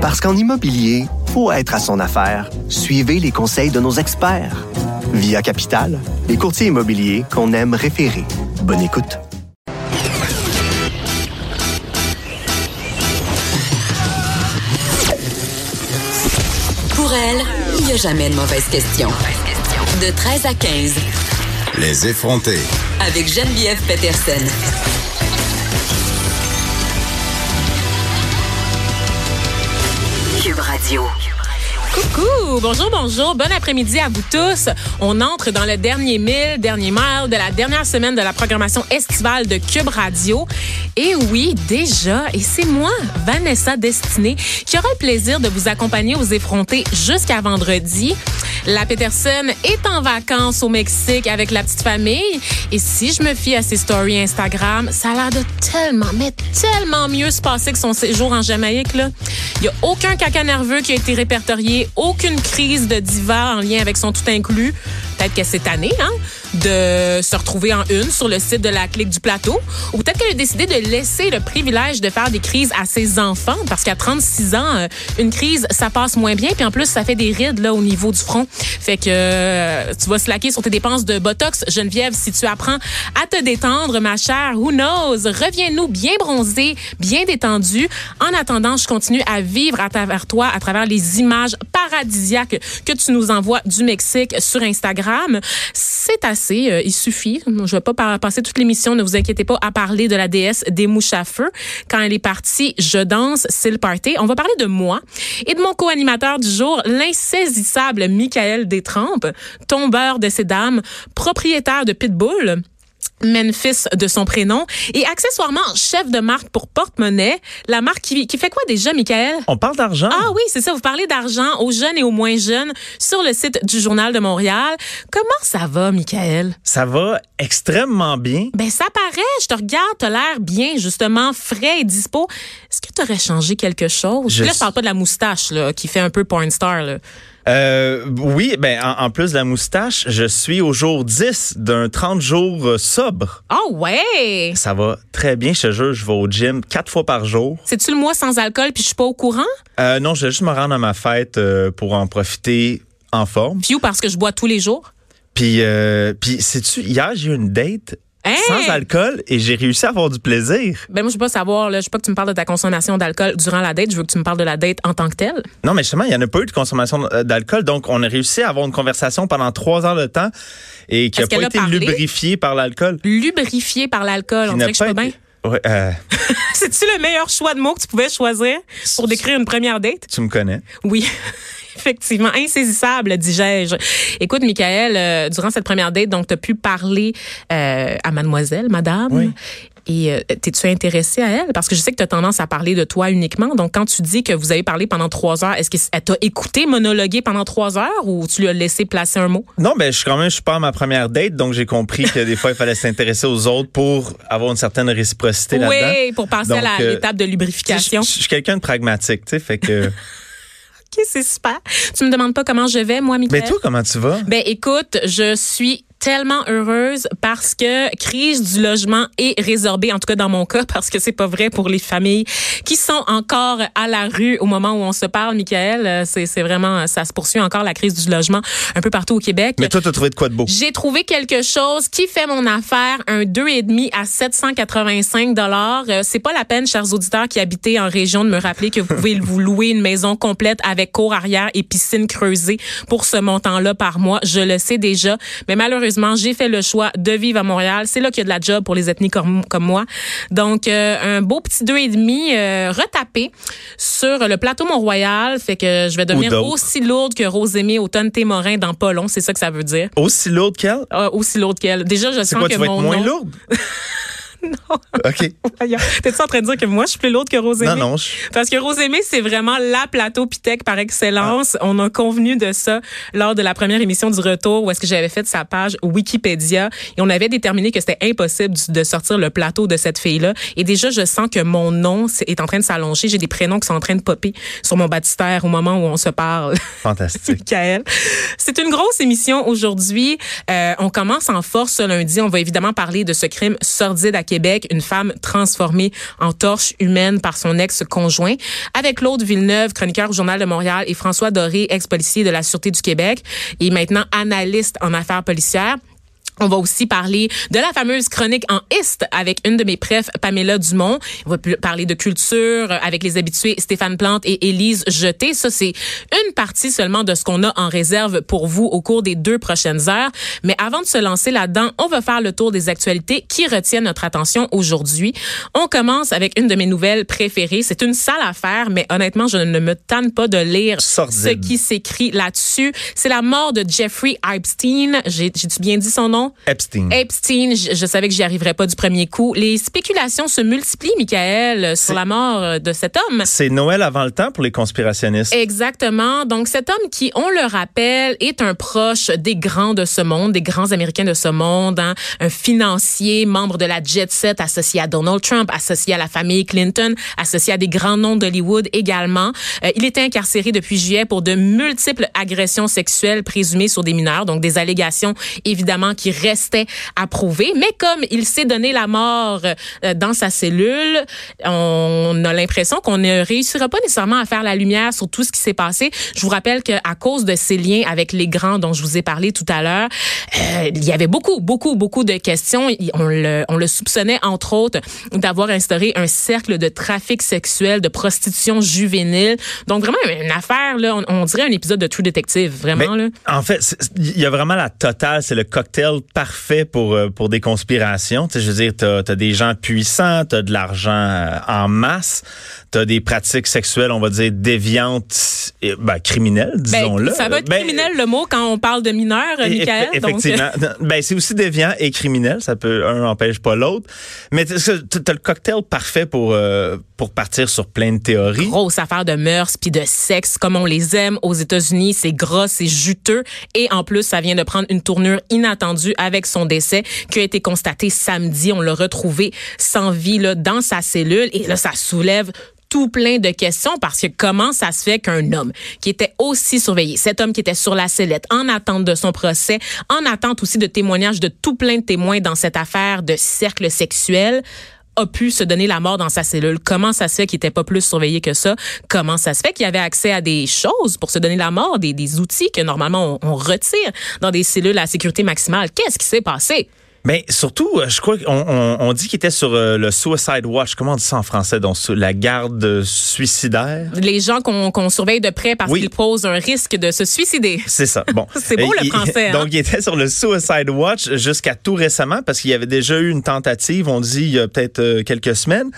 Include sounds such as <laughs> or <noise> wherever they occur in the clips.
Parce qu'en immobilier, faut être à son affaire. Suivez les conseils de nos experts. Via Capital, les courtiers immobiliers qu'on aime référer. Bonne écoute. Pour elle, il n'y a jamais de mauvaise question. De 13 à 15. Les effronter. Avec Geneviève Peterson. Cube Radio. Coucou, bonjour, bonjour, bon après-midi à vous tous. On entre dans le dernier mille, dernier mile de la dernière semaine de la programmation estivale de Cube Radio. Et oui, déjà, et c'est moi, Vanessa Destinée, qui aura le plaisir de vous accompagner aux effrontés jusqu'à vendredi. La Peterson est en vacances au Mexique avec la petite famille. Et si je me fie à ses stories Instagram, ça a l'air de tellement, mais tellement mieux se passer que son séjour en Jamaïque. Là. Il n'y a aucun caca nerveux qui a été répertorié, aucune crise de diva en lien avec son tout inclus. Peut-être que cette année, hein, de se retrouver en une sur le site de la clique du plateau. Ou peut-être qu'elle a décidé de laisser le privilège de faire des crises à ses enfants parce qu'à 36 ans, euh, une crise, ça passe moins bien. Puis en plus, ça fait des rides là au niveau du front. Fait que euh, tu vas slacker sur tes dépenses de Botox. Geneviève, si tu apprends à te détendre, ma chère, who knows? Reviens-nous bien bronzé, bien détendu. En attendant, je continue à vivre à travers toi, à travers les images paradisiaques que tu nous envoies du Mexique sur Instagram. C'est assez, euh, il suffit. Je vais pas passer toute l'émission, ne vous inquiétez pas, à parler de la déesse des mouches à feu. Quand elle est partie, je danse, c'est le party. On va parler de moi et de mon co-animateur du jour, l'insaisissable Michael Détrempe, tombeur de ces dames, propriétaire de Pitbull. Memphis de son prénom et accessoirement chef de marque pour porte-monnaie. La marque qui, qui fait quoi déjà, Michael? On parle d'argent. Ah oui, c'est ça. Vous parlez d'argent aux jeunes et aux moins jeunes sur le site du Journal de Montréal. Comment ça va, Michael? Ça va extrêmement bien. Ben, ça paraît. Je te regarde, t'as l'air bien, justement, frais et dispo. Est-ce que tu aurais changé quelque chose? Je Là, je parle pas de la moustache, là, qui fait un peu porn star, là. Euh, oui, ben en, en plus de la moustache, je suis au jour 10 d'un 30 jours euh, sobre. Oh ouais! Ça va très bien, je te jure, je vais au gym quatre fois par jour. C'est-tu le mois sans alcool puis je suis pas au courant? Euh, non, je vais juste me rendre à ma fête euh, pour en profiter en forme. Puis parce que je bois tous les jours? Puis, euh, puis sais-tu, hier, j'ai eu une date Hein? sans alcool et j'ai réussi à avoir du plaisir. Ben moi, je veux pas savoir, là, je veux pas que tu me parles de ta consommation d'alcool durant la date, je veux que tu me parles de la date en tant que telle. Non, mais justement, il n'y en a pas eu de consommation euh, d'alcool. Donc, on a réussi à avoir une conversation pendant trois heures de temps et qui qu'elle pas a été lubrifiée par l'alcool. Lubrifié par l'alcool, on dirait que je suis pas bien. Ouais, euh, <laughs> C'est-tu le meilleur choix de mots que tu pouvais choisir pour décrire une première date? tu me connais. Oui. <laughs> Effectivement, insaisissable, dis-je. Écoute, Michael, euh, durant cette première date, donc, tu as pu parler euh, à mademoiselle, madame. Oui. Et euh, t'es-tu intéressé à elle? Parce que je sais que tu as tendance à parler de toi uniquement. Donc, quand tu dis que vous avez parlé pendant trois heures, est-ce qu'elle t'a écouté monologuer pendant trois heures ou tu lui as laissé placer un mot? Non, ben je suis quand même, je suis pas à ma première date, donc j'ai compris que des fois il fallait s'intéresser aux autres pour avoir une certaine réciprocité là-dedans. Oui, pour passer à Donc, l'étape de lubrification. Je suis quelqu'un de pragmatique, tu sais, fait que. <laughs> OK, c'est super. Tu me demandes pas comment je vais, moi, Michael? Mais toi, comment tu vas? Ben écoute, je suis tellement heureuse parce que crise du logement est résorbée, en tout cas dans mon cas, parce que c'est pas vrai pour les familles qui sont encore à la rue au moment où on se parle, Michael. Euh, C'est, vraiment, ça se poursuit encore la crise du logement un peu partout au Québec. Mais toi, t'as trouvé de quoi de beau? J'ai trouvé quelque chose qui fait mon affaire, un 2,5 à 785 dollars. Euh, c'est pas la peine, chers auditeurs qui habitez en région, de me rappeler que vous pouvez <laughs> vous louer une maison complète avec cour arrière et piscine creusée pour ce montant-là par mois. Je le sais déjà, mais malheureusement, j'ai fait le choix de vivre à Montréal. C'est là qu'il y a de la job pour les ethnies comme, comme moi. Donc, euh, un beau petit 2,5 euh, retapé sur le plateau Mont-Royal. Fait que je vais devenir aussi lourde que Rosémie Automne Témorin dans pas long. C'est ça que ça veut dire. Aussi lourde qu'elle? Ah, aussi lourde qu'elle. Déjà, je sens quoi, que tu vas mon être moins nom... lourde? <laughs> <laughs> Non. OK. T'es-tu en train de dire que moi, je suis plus lourde que Rosémie? Non, non. je- Parce que Rosémie, c'est vraiment la plateau Pitec par excellence. On a convenu de ça lors de la première émission du retour où est-ce que j'avais fait sa page Wikipédia et on avait déterminé que c'était impossible de sortir le plateau de cette fille-là. Et déjà, je sens que mon nom est en train de s'allonger. J'ai des prénoms qui sont en train de popper sur mon baptistère au moment où on se parle. Fantastique. <laughs> Michael. C'est une grosse émission aujourd'hui. Euh, on commence en force ce lundi. On va évidemment parler de ce crime sordide à Québec, une femme transformée en torche humaine par son ex-conjoint. Avec Claude Villeneuve, chroniqueur au Journal de Montréal, et François Doré, ex-policier de la Sûreté du Québec, et maintenant analyste en affaires policières. On va aussi parler de la fameuse chronique en Est avec une de mes prefs, Pamela Dumont. On va parler de culture avec les habitués Stéphane Plante et Élise Jeté. Ça, c'est une partie seulement de ce qu'on a en réserve pour vous au cours des deux prochaines heures. Mais avant de se lancer là-dedans, on va faire le tour des actualités qui retiennent notre attention aujourd'hui. On commence avec une de mes nouvelles préférées. C'est une sale affaire, mais honnêtement, je ne me tanne pas de lire ce qui s'écrit là-dessus. C'est la mort de Jeffrey Epstein. J'ai-tu bien dit son nom? Epstein. Epstein, je, savais que j'y arriverais pas du premier coup. Les spéculations se multiplient, Michael, sur la mort de cet homme. C'est Noël avant le temps pour les conspirationnistes. Exactement. Donc cet homme qui, on le rappelle, est un proche des grands de ce monde, des grands Américains de ce monde, hein. un financier, membre de la jet set, associé à Donald Trump, associé à la famille Clinton, associé à des grands noms d'Hollywood également. Euh, il était incarcéré depuis juillet pour de multiples agressions sexuelles présumées sur des mineurs, donc des allégations évidemment qui restait à prouver. Mais comme il s'est donné la mort euh, dans sa cellule, on a l'impression qu'on ne réussira pas nécessairement à faire la lumière sur tout ce qui s'est passé. Je vous rappelle qu'à cause de ces liens avec les grands dont je vous ai parlé tout à l'heure, euh, il y avait beaucoup, beaucoup, beaucoup de questions. On le, on le soupçonnait, entre autres, d'avoir instauré un cercle de trafic sexuel, de prostitution juvénile. Donc vraiment une affaire, là, on, dirait un épisode de True Detective, vraiment. là. En fait, il y a vraiment la totale, c'est le cocktail parfait pour euh, pour des conspirations. Tu sais, je veux dire, t'as as des gens puissants, t'as de l'argent euh, en masse, t'as des pratiques sexuelles, on va dire déviantes, et, ben, criminelles, ben, disons-le. ça va être ben, criminel le mot quand on parle de mineurs, Michael. Effectivement, ben c'est aussi déviant et criminel. Ça peut un n'empêche pas l'autre. Mais t'as as le cocktail parfait pour euh, pour partir sur plein de théories. Grosse affaire de mœurs puis de sexe comme on les aime aux États-Unis. C'est gras, c'est juteux et en plus ça vient de prendre une tournure inattendue avec son décès qui a été constaté samedi. On l'a retrouvé sans vie là, dans sa cellule et là, ça soulève tout plein de questions parce que comment ça se fait qu'un homme qui était aussi surveillé, cet homme qui était sur la sellette en attente de son procès, en attente aussi de témoignages de tout plein de témoins dans cette affaire de cercle sexuel, a pu se donner la mort dans sa cellule? Comment ça se fait qu'il était pas plus surveillé que ça? Comment ça se fait qu'il avait accès à des choses pour se donner la mort, des, outils que normalement on, on retire dans des cellules à sécurité maximale? Qu'est-ce qui s'est passé? Mais surtout, euh, je crois qu'on on, dit qu'il était sur euh, le suicide watch. Comment on dit ça en français? Donc, la garde suicidaire? Les gens qu'on surveille de près parce qu'ils posent un risque de se suicider. C'est ça. Bon. <laughs> C'est beau le français. Hein? <laughs> Donc, il était sur le suicide watch jusqu'à tout récemment parce qu'il y avait déjà eu une tentative, on dit, il y a peut-être euh, quelques semaines.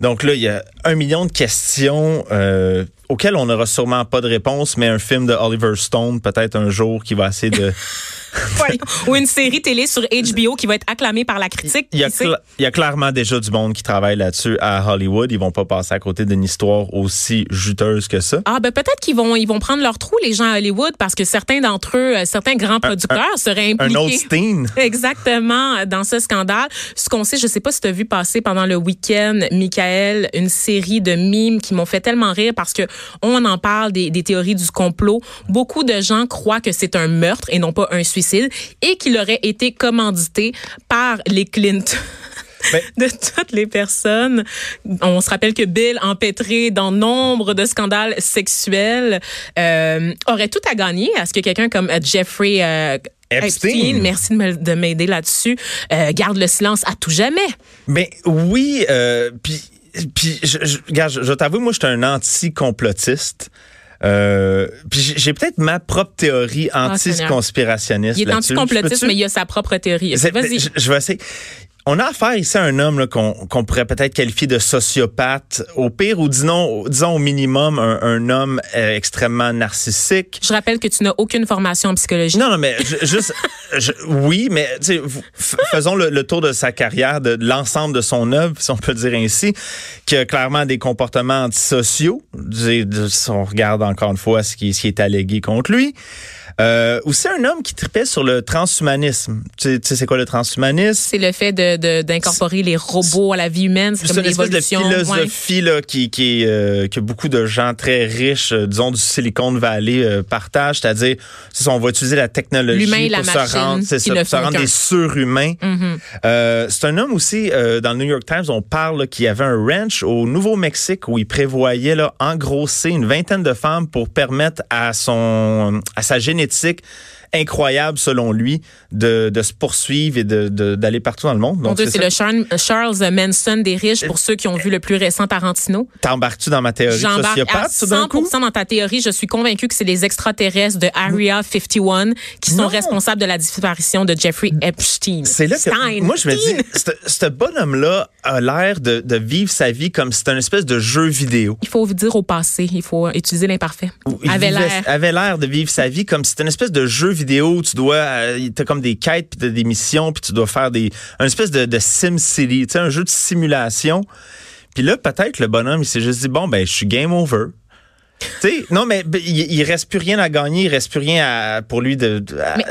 Donc là, il y a un million de questions euh, auxquelles on n'aura sûrement pas de réponse, mais un film de Oliver Stone, peut-être un jour, qui va essayer de... <laughs> Ou une série télé sur HBO qui va être acclamée par la critique. Il y, a il y a clairement déjà du monde qui travaille là-dessus à Hollywood. Ils vont pas passer à côté d'une histoire aussi juteuse que ça. Ah ben peut-être qu'ils vont ils vont prendre leur trou les gens à Hollywood parce que certains d'entre eux, euh, certains grands producteurs seraient impliqués. Un Osteen. <laughs> Exactement dans ce scandale. Ce qu'on sait, je sais pas si tu as vu passer pendant le week-end, Michael, une série de mimes qui m'ont fait tellement rire parce que on en parle des, des théories du complot. Beaucoup de gens croient que c'est un meurtre et non pas un suicide et qu'il aurait été commandité par les Clinton. Ben <laughs> de toutes les personnes. On se rappelle que Bill, empêtré dans nombre de scandales sexuels, euh, aurait tout à gagner à ce que quelqu'un comme euh, Jeffrey euh, Epstein. merci de m'aider là-dessus, garde le silence à tout jamais. Mais oui, puis puis je, je, je, je t'avoue, moi, je suis un anti-complotiste. Euh, puis j'ai peut-être ma propre théorie ah, anti-conspirationniste. il est anti-complotiste, mais il a sa propre théorie. Vas-y. Je, je vais essayer. On a affaire ici à un homme qu'on pourrait peut-être qualifier de sociopathe, au pire, ou disons, disons au minimum un, homme euh, extrêmement narcissique. Je rappelle que tu n'as aucune formation en psychologie. Non, non, mais juste, <laughs> oui, mais faisons le, tour de sa carrière, de, l'ensemble de son œuvre, si on peut le dire ainsi, qui a clairement des comportements antisociaux. Si on regarde encore une fois ce qui, ce qui est allégué contre lui. Euh, aussi un homme qui tripait sur le transhumanisme. Tu sais, tu sais c'est quoi le transhumanisme? C'est le fait de- de- d'incorporer les robots à la vie humaine. C'est comme une espèce de ouais. philosophie là, qui, qui euh, que beaucoup de gens très riches, euh, disons du Silicon Valley, euh, partagent. C'est-à-dire, on va utiliser la technologie L'humain et la pour se rendre, ça, pour se rendre des surhumains. Euh, c'est un homme aussi, euh, dans le New York Times, on parle là, qu'il y avait un ranch au Nouveau-Mexique où il prévoyait là, engrosser une vingtaine de femmes pour permettre à son à sa génétique être sick. Incroyable selon lui de, de se poursuivre et de- de- d'aller partout dans le monde. Mon Donc c'est le Charles, Manson des riches pour ceux qui ont vu le plus récent Tarantino. T'embarques-tu dans ma théorie sociopathe tout d'un 100 coup? dans ta théorie. Je suis convaincue que c'est les extraterrestres de Area 51 qui sont Non. responsables de la disparition de Jeffrey Epstein. C'est là que Stein. moi je me dis, <laughs> ce- bonhomme-là a l'air de, de vivre sa vie comme si c'était une espèce de jeu vidéo. Il faut dire au passé, il faut utiliser l'imparfait. Il Avait l'air. avait l'air de vivre sa vie comme si c'était une espèce de jeu vidéo où tu dois euh, t'as comme des quêtes puis t'as des missions puis tu dois faire des une espèce de, de Sim City, tu sais un jeu de simulation. Puis là peut-être le bonhomme il s'est juste dit bon ben je suis game over. Non mais il, il reste plus rien à gagner, il reste plus rien à, pour lui de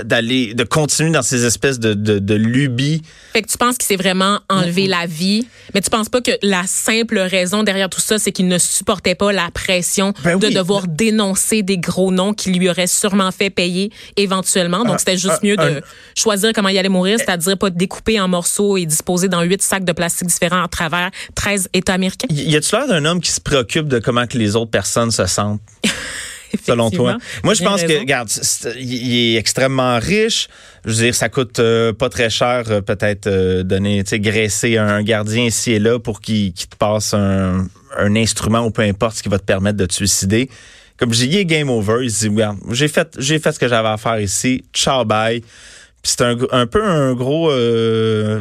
d'aller de continuer dans ces espèces de de, de lubies. Fait que tu penses qu'il s'est vraiment enlevé la vie, mais tu penses pas que la simple raison derrière tout ça, c'est qu'il ne supportait pas la pression Ben de oui. devoir dénoncer des gros noms qui lui auraient sûrement fait payer éventuellement. Donc, c'était juste un- mieux de choisir comment il allait mourir, c'est-à-dire pas découper en morceaux et disposer dans huit sacs de plastique différents à travers 13 États américains. Y y a-tu l'air d'un homme qui se préoccupe de comment que les autres personnes se <laughs> selon toi? Moi, je pense que, regarde, il est extrêmement riche. Je veux dire, ça coûte euh, pas très cher, euh, peut-être, euh, donner, tu sais, graisser un gardien ici et là pour qu'il te passe un, un instrument ou peu importe ce qui va te permettre de te suicider. Comme j'ai dit, game over. Il se dit, regarde, j'ai fait, j'ai fait ce que j'avais à faire ici. Ciao, bye. Puis c'est un, un peu un gros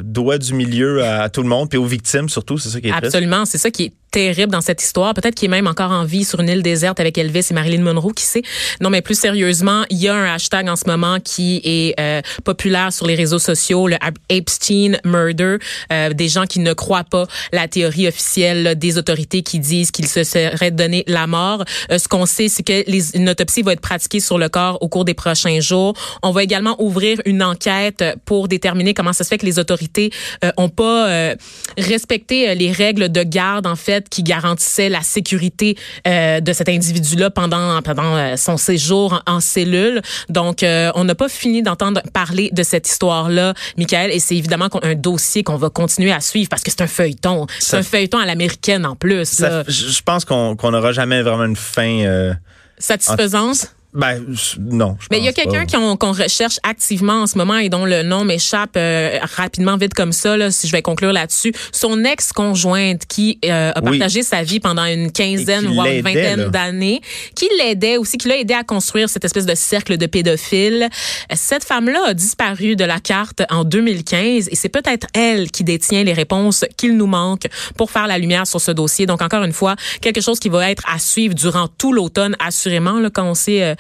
doigt du milieu à, à tout le monde, puis aux victimes surtout, c'est ça qui est. Absolument, c'est ça qui est terrible dans cette histoire. Peut-être qu'il est même encore en vie sur une île déserte avec Elvis et Marilyn Monroe, qui sait? Non, mais plus sérieusement, il y a un hashtag en ce moment qui est euh, populaire sur les réseaux sociaux, le Epstein Murder. Euh, des gens qui ne croient pas la théorie officielle des autorités qui disent qu'il se serait donné la mort. Euh, ce qu'on sait, c'est que les, une autopsie va être pratiquée sur le corps au cours des prochains jours. On va également ouvrir une enquête pour déterminer comment ça se fait que les autorités euh, ont pas euh, respecté euh, les règles de garde en fait qui garantissaient la sécurité euh, de cet individu-là pendant pendant euh, son séjour en, en cellule. Donc euh, on n'a pas fini d'entendre parler de cette histoire-là, Michael, et c'est évidemment un dossier qu'on va continuer à suivre parce que c'est un feuilleton. C'est un feuilleton à l'américaine en plus. Ça- je pense qu'on qu'on n'aura jamais vraiment une fin. euh, Satisfaisante? Ben non. je Mais il y a quelqu'un qu'on qu'on recherche activement en ce moment et dont le nom m'échappe euh, rapidement, vite comme ça, là, si je vais conclure là-dessus. Son ex-conjointe qui euh, a Oui. partagé sa vie pendant une quinzaine, voire une vingtaine d'années, qui l'aidait aussi, qui l'a aidé à construire cette espèce de cercle de pédophiles. Cette femme-là a disparu de la carte en 2015 et c'est peut-être elle qui détient les réponses qu'il nous manque pour faire la lumière sur ce dossier. Donc, encore une fois, quelque chose qui va être à suivre durant tout l'automne, assurément, là, quand on sait euh,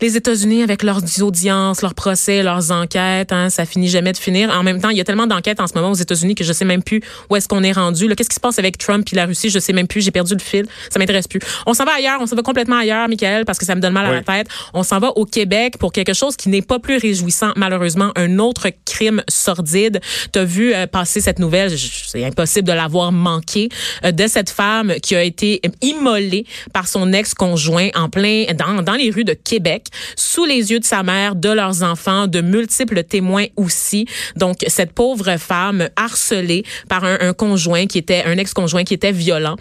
les États-Unis avec leurs audiences, leurs procès, leurs enquêtes, hein, ça finit jamais de finir. En même temps, il y a tellement d'enquêtes en ce moment aux États-Unis que je sais même plus où est-ce qu'on est rendu. Qu'est-ce qui se passe avec Trump et la Russie? Je sais même plus. J'ai perdu le fil. Ça m'intéresse plus. On s'en va ailleurs. On s'en va complètement ailleurs, Michael, parce que ça me donne mal à Oui. la tête. On s'en va au Québec pour quelque chose qui n'est pas plus réjouissant, malheureusement. Un autre crime sordide. T'as vu euh, passer cette nouvelle. C'est impossible de l'avoir manqué. euh, de cette femme qui a été immolée par son ex-conjoint en plein dans, dans les rues de Québec, sous les yeux de sa mère, de leurs enfants, de multiples témoins aussi. Donc cette pauvre femme harcelée par un, conjoint qui était un ex-conjoint qui était violent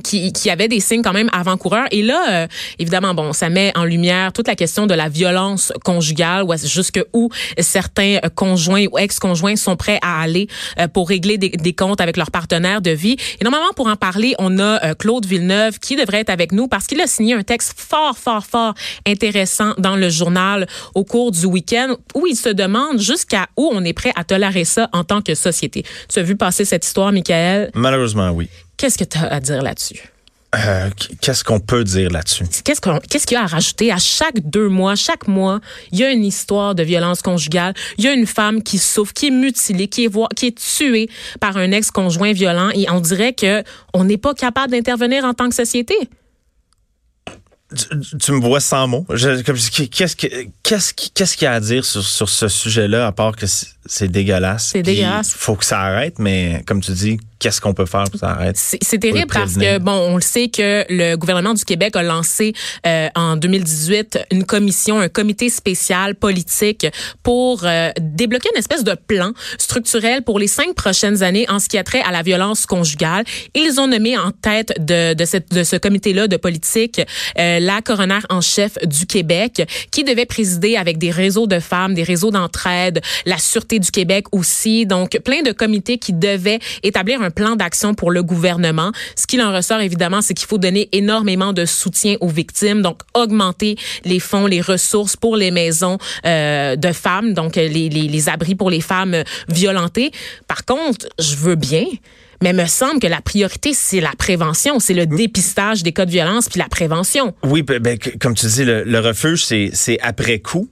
qui, qui avait des signes quand même avant-coureurs. Et là, euh, évidemment, bon, ça met en lumière toute la question de la violence conjugale, est- jusque où certains conjoints ou ex-conjoints sont prêts à aller euh, pour régler des, des comptes avec leur partenaire de vie. Et normalement, pour en parler, on a euh, Claude Villeneuve qui devrait être avec nous parce qu'il a signé un texte fort, fort, fort intéressant dans le journal au cours du week-end où il se demande jusqu'à où on est prêt à tolérer ça en tant que société. Tu as vu passer cette histoire, Michael? Malheureusement, oui. Qu'est-ce que tu as à dire là-dessus? Euh, Qu'est-ce qu'on peut dire là-dessus? Qu'est-ce qu'il y a à rajouter? À chaque deux mois, chaque mois, il y a une histoire de violence conjugale. Il y a une femme qui souffre, qui est mutilée, qui est, qui est tuée par un ex-conjoint violent. Et on dirait que on n'est pas capable d'intervenir en tant que société. tu, tu me vois sans mots. Qu'est-ce que- qu'est-ce qui- qu'est-ce qu'il y a à dire sur, sur ce sujet-là, à part que c'est dégueulasse? C'est dégueulasse. faut que ça arrête, mais comme tu dis, qu'est-ce qu'on peut faire pour ça arrête? C'est terrible parce que, bon, on le sait que le gouvernement du Québec a lancé euh, en 2018 une commission, un comité spécial politique pour euh, débloquer une espèce de plan structurel pour les cinq prochaines années en ce qui a trait à la violence conjugale. Ils ont nommé en tête de, de, cette, de ce comité-là de politique euh, la coroner en chef du Québec qui devait présider avec des réseaux de femmes, des réseaux d'entraide, la Sûreté du Québec aussi. Donc, plein de comités qui devaient établir un plan d'action pour le gouvernement. Ce qu'il en ressort, évidemment, c'est qu'il faut donner énormément de soutien aux victimes, donc augmenter les fonds, les ressources pour les maisons euh, de femmes, donc les, les, les abris pour les femmes euh, violentées. Par contre, je veux bien, mais me semble que la priorité, c'est la prévention, c'est le dépistage des cas de violence puis la prévention. Oui, ben, ben, comme tu dis, le, le refuge, c'est après coup.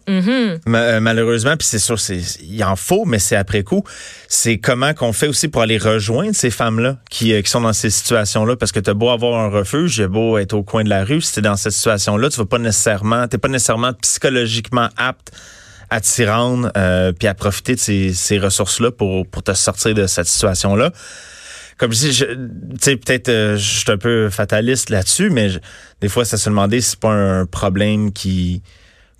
Ma- euh, malheureusement, puis c'est sûr, il en faut, mais c'est après coup. C'est comment qu'on fait aussi pour aller rejoindre ces femmes-là qui, euh, qui sont dans ces situations-là, parce que t'as beau avoir un refuge, j'ai beau être au coin de la rue, si t'es dans cette situation-là, tu vas pas nécessairement, t'es pas nécessairement psychologiquement apte à t'y rendre, euh, puis à profiter de ces, ces ressources-là pour pour te sortir de cette situation-là comme je dis, je- tu sais, peut-être euh, je suis un peu fataliste là-dessus, mais je- des fois, ça se demander si c'est pas un problème qui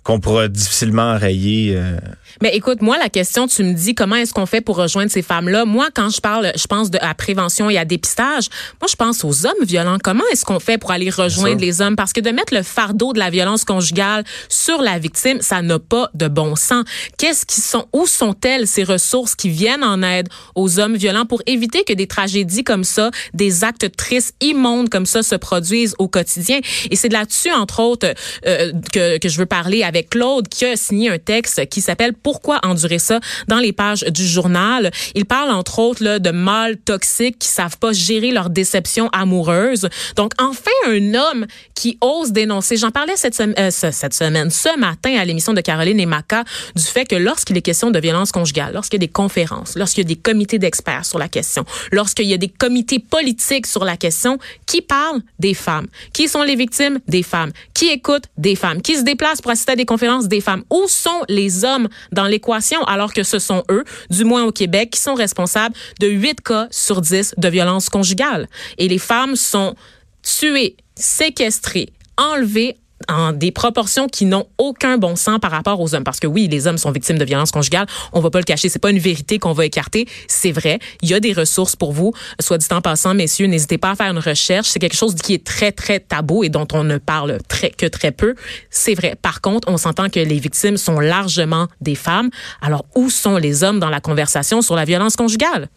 qu'on pourra difficilement enrayer. euh. Mais écoute, moi, la question, tu me dis comment est-ce qu'on fait pour rejoindre ces femmes-là? Moi, quand je parle, je pense de, à prévention et à dépistage. Moi, je pense aux hommes violents. Comment est-ce qu'on fait pour aller rejoindre les hommes? Parce que de mettre le fardeau de la violence conjugale sur la victime, ça n'a pas de bon sens. Qu'est-ce qui sont, où sont-elles ces ressources qui viennent en aide aux hommes violents pour éviter que des tragédies comme ça, des actes tristes, immondes comme ça se produisent au quotidien? Et c'est de là-dessus, entre autres, euh, que, que je veux parler avec Claude, qui a signé un texte qui s'appelle Pourquoi endurer ça dans les pages du journal. Il parle, entre autres, là, de mâles toxiques qui savent pas gérer leur déception amoureuse. Donc, enfin, un homme qui ose dénoncer. J'en parlais euh, ce- cette semaine, ce matin, à l'émission de Caroline et Maca, du fait que lorsqu'il est question de violence conjugale, lorsqu'il y a des conférences, lorsqu'il y a des comités d'experts sur la question, lorsqu'il y a des comités politiques sur la question, qui parle des femmes? Qui sont les victimes? Des femmes? Qui écoutent? Des femmes? Qui se déplacent pour assister à des conférences? Des femmes. Où sont les hommes dans l'équation alors que ce sont eux, du moins au Québec, qui sont responsables de 8 cas sur 10 de violence conjugale? Et les femmes sont tuées, séquestrées, enlevées en des proportions qui n'ont aucun bon sens par rapport aux hommes. Parce que oui, les hommes sont victimes de violences conjugales. On va pas le cacher. C'est pas une vérité qu'on va écarter. C'est vrai. Il y a des ressources pour vous. Soit dit en passant, messieurs, n'hésitez pas à faire une recherche. C'est quelque chose qui est très, très tabou et dont on ne parle très, que très peu. C'est vrai. Par contre, on s'entend que les victimes sont largement des femmes. Alors, où sont les hommes dans la conversation sur la violence conjugale?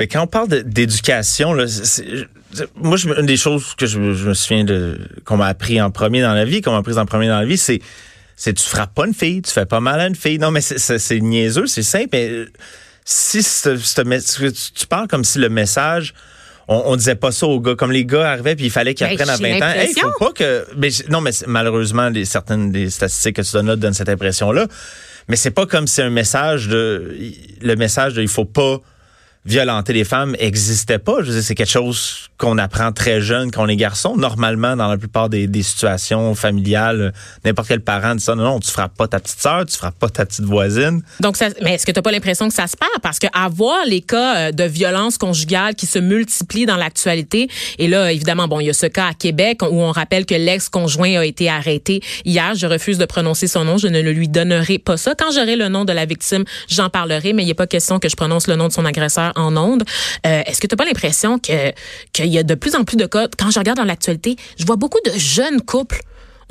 Mais quand on parle d'éducation, moi, je, une des choses que je, me- je me souviens de qu'on m'a appris en premier dans la vie, qu'on m'a appris en premier dans la vie, c'est c'est tu frappes pas une fille, tu fais pas mal à une fille. Non, mais c'est- niaiseux, c'est simple. Mais euh, si tu, parles comme si le message on, on disait pas ça aux gars. Comme les gars arrivaient puis il fallait qu'ils Ben, apprennent à j'ai 20 ans. Hey, faut pas que. Mais, non, mais malheureusement, les, certaines des statistiques que tu donnes là donnent cette impression-là. Mais c'est pas comme si un message de. Le message de il faut pas violenter les femmes existait pas. Je c'est quelque chose qu'on apprend très jeune quand on est garçon. Normalement, dans la plupart des, situations familiales, n'importe quel parent dit ça. Non, non, tu frappes pas ta petite sœur, tu frappes pas ta petite voisine. Donc, ça, mais est-ce que tu n'as pas l'impression que ça se perd? Parce que avoir les cas euh, de violence conjugale qui se multiplient dans l'actualité, et là, évidemment, bon, il y a ce cas à Québec où on rappelle que l'ex-conjoint a été arrêté hier. Je refuse de prononcer son nom. Je ne lui donnerai pas ça. Quand j'aurai le nom de la victime, j'en parlerai, mais il n'y a pas question que je prononce le nom de son agresseur en ondes. Euh, est-ce que tu n'as pas l'impression que qu'il y a de plus en plus de cas? Quand je regarde dans l'actualité, je vois beaucoup de jeunes couples.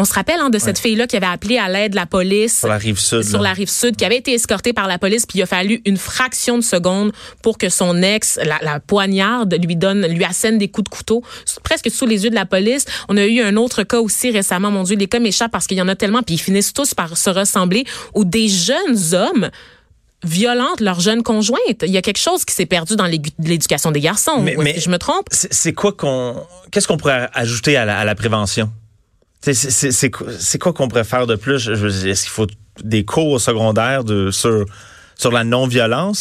On se rappelle hein, de cette fille-là qui avait appelé à l'aide la police Sur la rive sud. sur là. la rive sud, qui avait été escortée par la police, puis il a fallu une fraction de seconde pour que son ex, la, la poignarde, lui donne, lui assène des coups de couteau, presque sous les yeux de la police. On a eu un autre cas aussi récemment, mon Dieu, les cas m'échappent parce qu'il y en a tellement, puis ils finissent tous par se ressembler, où des jeunes hommes violentent leur jeune conjointe. Il y a quelque chose qui s'est perdu dans l'éducation des garçons. Mais- que je me trompe? C'est quoi qu'on. Qu'est-ce qu'on pourrait ajouter à la, à la prévention? C'est quoi qu'on pourrait faire de plus? Est-ce qu'il faut des cours au secondaire de, sur, sur la non-violence?